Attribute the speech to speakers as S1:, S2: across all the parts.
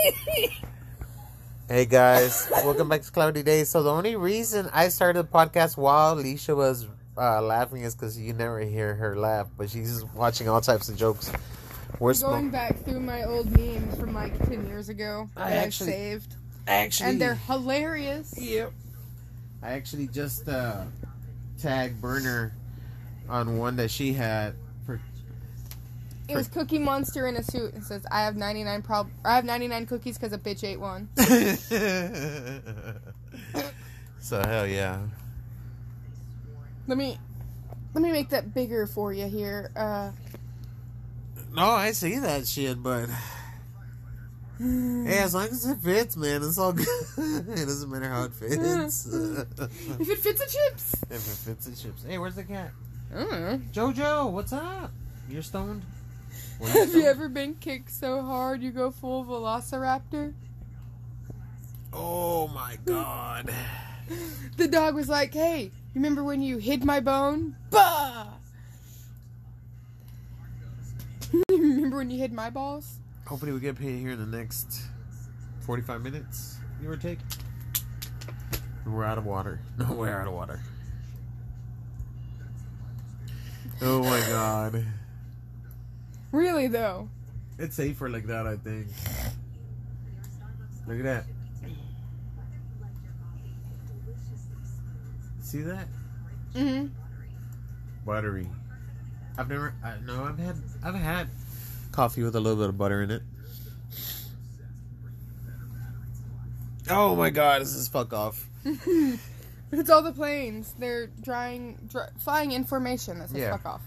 S1: Hey guys, welcome back to Cloudy Days. So the only reason I started the podcast while Alicia was uh, laughing is because you never hear her laugh, but she's watching all types of jokes. We're
S2: Going
S1: smoking.
S2: back through my old memes from like 10 years ago
S1: I
S2: that
S1: actually-
S2: I saved.
S1: Actually,
S2: And they're hilarious.
S1: Yep. I actually just uh, tagged Burner on one that she had for.
S2: It was Cookie Monster in a suit. It says, I have 99 prob- I have 99 cookies because a bitch ate one.
S1: so hell yeah.
S2: Let me let me make that bigger for you here. Uh,
S1: No, I see that shit, but hey, as long as it fits, man, it's all good. it doesn't matter how it fits. if
S2: if it fits the chips.
S1: If it fits the chips. Hey, where's the cat?
S2: I don't know.
S1: Jojo, what's up? You're stoned.
S2: Have you ever been kicked so hard you go full velociraptor?
S1: Oh my god.
S2: The dog was like, hey, you remember when you hid my bone? Bah! remember when you hid my balls?
S1: Hopefully, we get paid here in the next 45 minutes, give or take. We're out of water. No, we're out of water. Oh my god.
S2: Really, though.
S1: It's safer like that, I think. Look at that. See that?
S2: Mm-hmm.
S1: Buttery. I've never. I, no, I've had. I've had coffee with a little bit of butter in it. Oh my god! This is fuck off.
S2: It's all the planes. They're drying, dry, flying information that says
S1: Yeah.
S2: fuck off.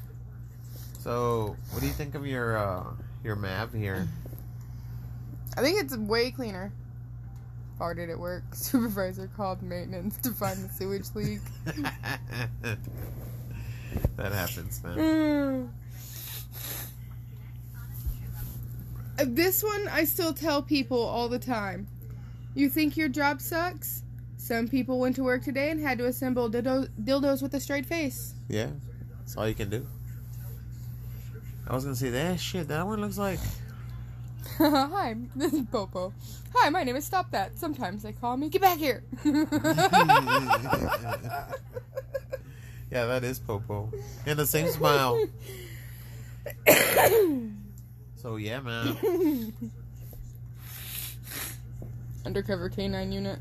S1: So, what do you think of your uh your map here?
S2: I think it's way cleaner. Farted at work. Supervisor called maintenance to find the sewage leak.
S1: that happens, man.
S2: Mm. This one I still tell people all the time. You think your job sucks? Some people went to work today and had to assemble dildo- dildos with a straight face.
S1: Yeah, that's all you can do. I was gonna say that shit. That one looks like.
S2: Hi, this is Popo. Hi, my name is Stop That. Sometimes they call me Get Back Here.
S1: Yeah, that is Popo. And the same smile. So yeah, man.
S2: Undercover canine unit.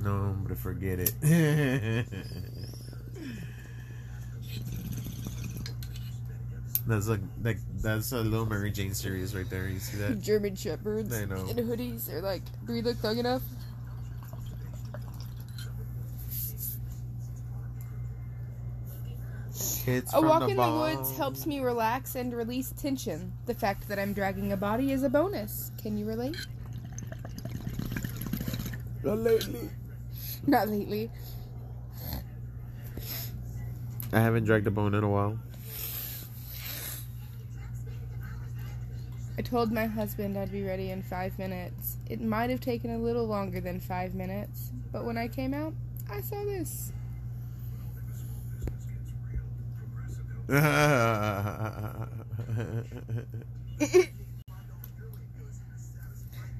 S1: No, but forget it. That's like like that's a little Mary Jane series right there. You see that?
S2: German shepherds
S1: I know.
S2: in hoodies. They're like, breathe look long enough.
S1: Kids
S2: A
S1: from
S2: walk
S1: the
S2: in the woods helps me relax and release tension. The fact that I'm dragging a body is a bonus. Can you relate?
S1: Not lately.
S2: Not lately.
S1: I haven't dragged a bone in a while.
S2: I told my husband I'd be ready in five minutes. It might have taken a little longer than five minutes, but when I came out, I saw this.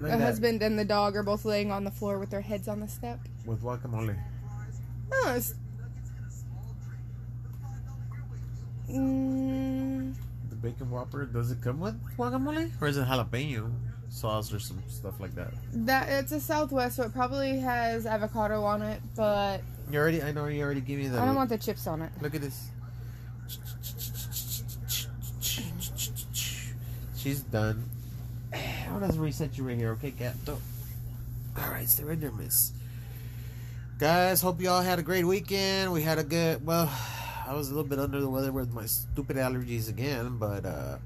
S2: My husband and the dog are both laying on the floor with their heads on the step.
S1: with guacamole.
S2: Oh, it's... Mm,
S1: The bacon whopper does it come with guacamole or is it jalapeno sauce or some stuff like that?
S2: that it's a Southwest, so it probably has avocado on it, but
S1: You already, I know you already gave me that.
S2: I don't want the chips on it.
S1: Look at this. She's done. I'll just reset you right here, okay, cat? Alright, stay right there, miss. Guys, hope you all had a great weekend. We had a good, well, I was a little bit under the weather with my stupid allergies again, but uh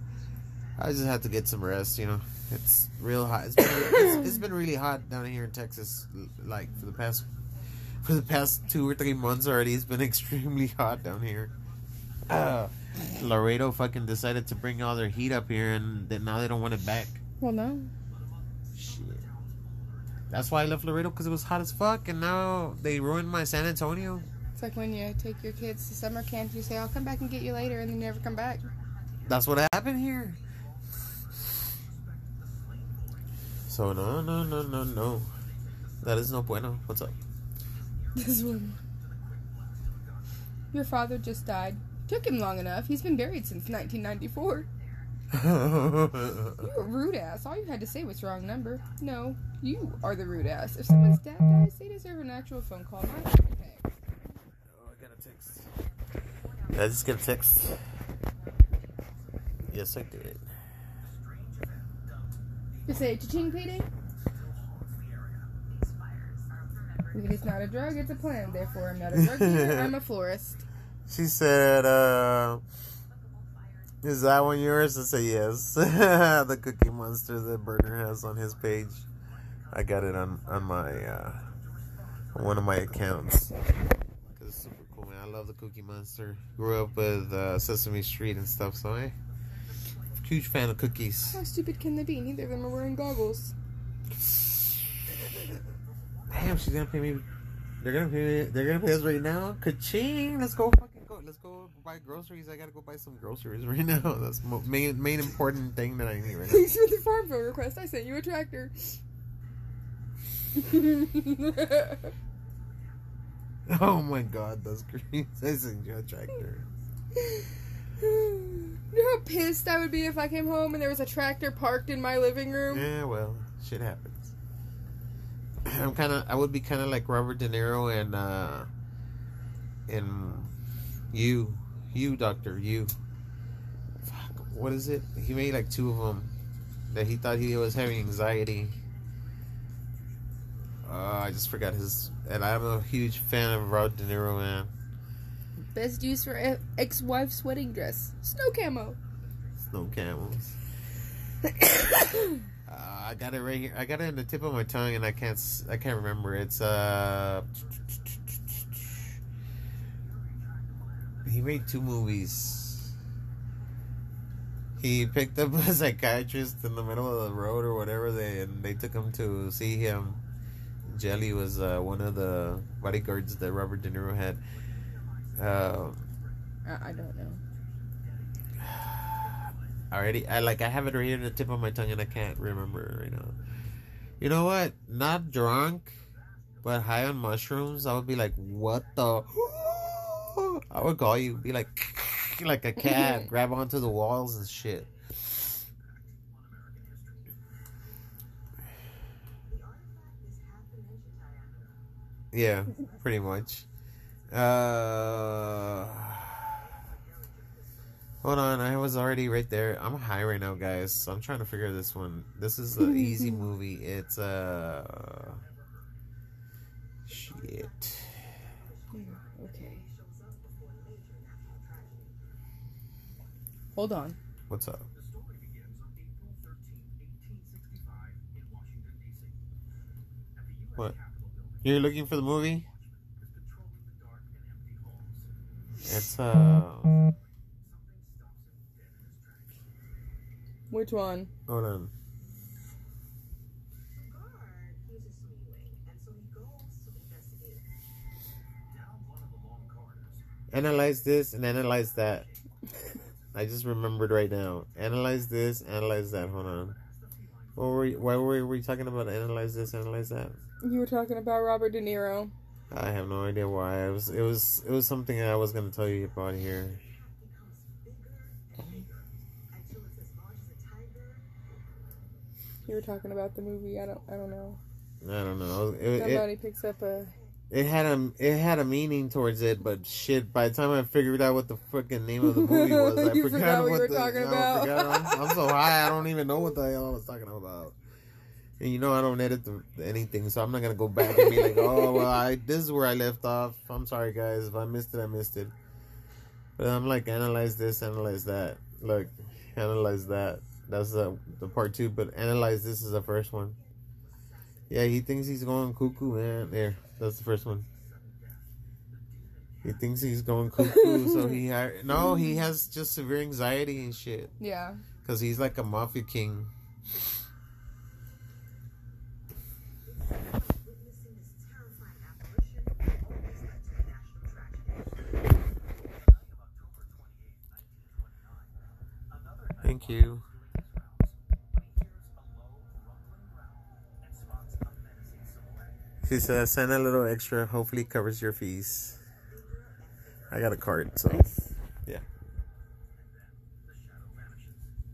S1: I just had to get some rest, you know. It's real hot. It's been, it's, it's been really hot down here in Texas, like for the past for the past two or three months already. It's been extremely hot down here. Uh, Laredo fucking decided to bring all their heat up here, and then now they don't want it back.
S2: Well, no.
S1: Shit. That's why I left Laredo because it was hot as fuck, and now they ruined my San Antonio.
S2: It's like when you take your kids to summer camp, you say, I'll come back and get you later, and then you never come back.
S1: That's what happened here. So no, no, no, no, no. That is no bueno. What's up?
S2: This one. Your father just died. Took him long enough. He's been buried since 1994. You're a rude ass. All you had to say was wrong number. No, you are the rude ass. If someone's dad dies, they deserve an actual phone call, not a fucking text.
S1: Oh, I got a text. Did I just get a text? Yes, I did.
S2: You say cha-ching payday? Weed is not a drug, it's a plant. Therefore, I'm not a drug dealer, I'm a florist.
S1: She said, uh, is that one yours? I say yes. the Cookie Monster that Burner has on his page. I got it on, on my, uh, on one of my accounts. 'Cause it's super cool, man. I love the Cookie Monster. Grew up with uh, Sesame Street and stuff, so I huge fan of cookies.
S2: How stupid can they be? Neither of them are wearing goggles.
S1: Damn, she's gonna pay me. They're gonna pay me. They're gonna pay us right now. Ka-ching! Let's go fucking go. Let's go buy groceries. I gotta go buy some groceries right now. That's mo- main main important thing that I need right now.
S2: Thanks for the farm bill request. I sent you a tractor.
S1: Oh my god, those crazy. I sent you a tractor.
S2: you know how pissed I would be if I came home and there was a tractor parked in my living room?
S1: Yeah, well, shit happens. I'm kind of. I would be kind of like Robert De Niro and uh, and you, you Doctor, you. Fuck, what is it? He made like two of them that he thought he was having anxiety. Uh, I just forgot his. And I'm a huge fan of Rod De Niro, man.
S2: Best use for e- ex-wife's wedding dress. Snow camo.
S1: Snow camels. Uh, I got it right here. I got it in the tip of my tongue, and I can't. I can't remember. It's uh. He made two movies. He picked up a psychiatrist in the middle of the road or whatever, they and they took him to see him. Jelly was uh, one of the bodyguards that Robert De Niro had. Uh,
S2: I, I don't know.
S1: already I like I have it right here in the tip of my tongue and I can't remember right now. You know what? Not drunk, but high on mushrooms, I would be like, "What the?" I would call you, be like, like a cat, grab onto the walls and shit. Yeah, pretty much. Uh, hold on, I was already right there. I'm high right now, guys. So I'm trying to figure this one. This is an easy movie. It's uh, shit.
S2: Okay. Hold on.
S1: What's up? What? You're looking for the movie? It's uh.
S2: Which one?
S1: Hold on. Analyze this and analyze that. I just remembered right now. Analyze this, analyze that. Hold on. What were we, why were we talking about? Analyze this, analyze that.
S2: You were talking about Robert De Niro.
S1: I have no idea why. It was it was it was something I was gonna tell you about here.
S2: You were talking about the movie. I don't. I don't know.
S1: I don't know. It, it,
S2: Somebody picks up a.
S1: it had a it had a meaning towards it, but shit. By the time I figured out what the fucking name of the movie was, I forgot,
S2: forgot what
S1: what
S2: were
S1: the,
S2: talking about.
S1: I'm, I'm so high, I don't even know what the hell I was talking about. And you know I don't edit the, anything, so I'm not gonna go back and be like, oh well, I this is where I left off. I'm sorry guys, if I missed it, I missed it. But I'm like, analyze this, analyze that. Look, analyze that. That's the the part two, but analyze this is the first one. Yeah, he thinks he's going cuckoo, man. There, that's the first one. He thinks he's going cuckoo, so he hi- no, he has just severe anxiety and shit
S2: Yeah.
S1: because he's like a mafia king. Thank you. She says, send a little extra. Hopefully, covers your fees. I got a card, so. Yeah.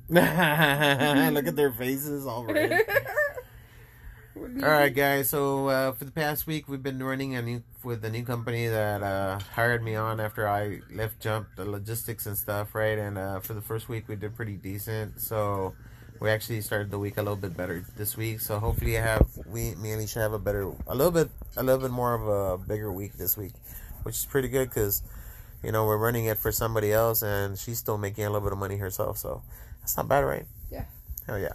S1: Look at their faces already. All right, guys. So uh, for the past week, we've been running a new with a new company that uh, hired me on after I left Jump, the logistics and stuff, right? And uh, for the first week, we did pretty decent. So we actually started the week a little bit better this week. So hopefully, I have we me and Alicia have a better, a little bit, a little bit more of a bigger week this week, which is pretty good because you know we're running it for somebody else, and she's still making a little bit of money herself. So that's not bad, right?
S2: Yeah.
S1: Hell yeah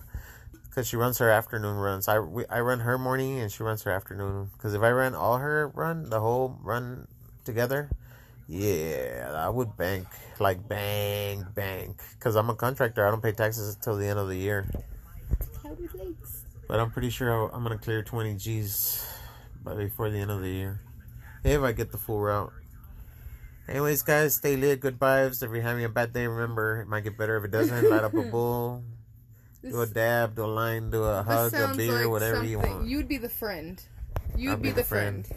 S1: because she runs her afternoon runs. I, we, I run her morning and she runs her afternoon. Because if I run all her run, the whole run together, yeah, I would bank like bang bank. Because I'm a contractor, I don't pay taxes until the end of the year. But I'm pretty sure I'm gonna clear 20 G's by before the end of the year, if I get the full route. Anyways, guys, stay lit. Good vibes. If you're having a bad day, remember it might get better. If it doesn't, light up a bowl,
S2: This,
S1: do a dab, do a line, do a hug, a beer,
S2: like
S1: whatever you want.
S2: You'd be the friend. You'd
S1: I'll
S2: be, the friend.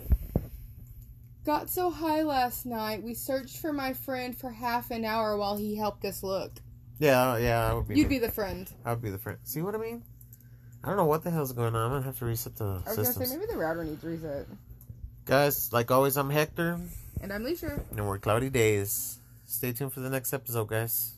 S2: Got so high last night, we searched for my friend for half an hour while he helped us look.
S1: Yeah, yeah, I would be.
S2: You'd
S1: the,
S2: be the friend.
S1: I would be the friend. See what I mean? I don't know what the hell's going on. I'm gonna have to reset the
S2: I was
S1: systems.
S2: gonna say maybe the router needs reset.
S1: Guys, like always, I'm Hector,
S2: And I'm Leisha.
S1: and we're Cloudy Days. Stay tuned for the next episode, guys.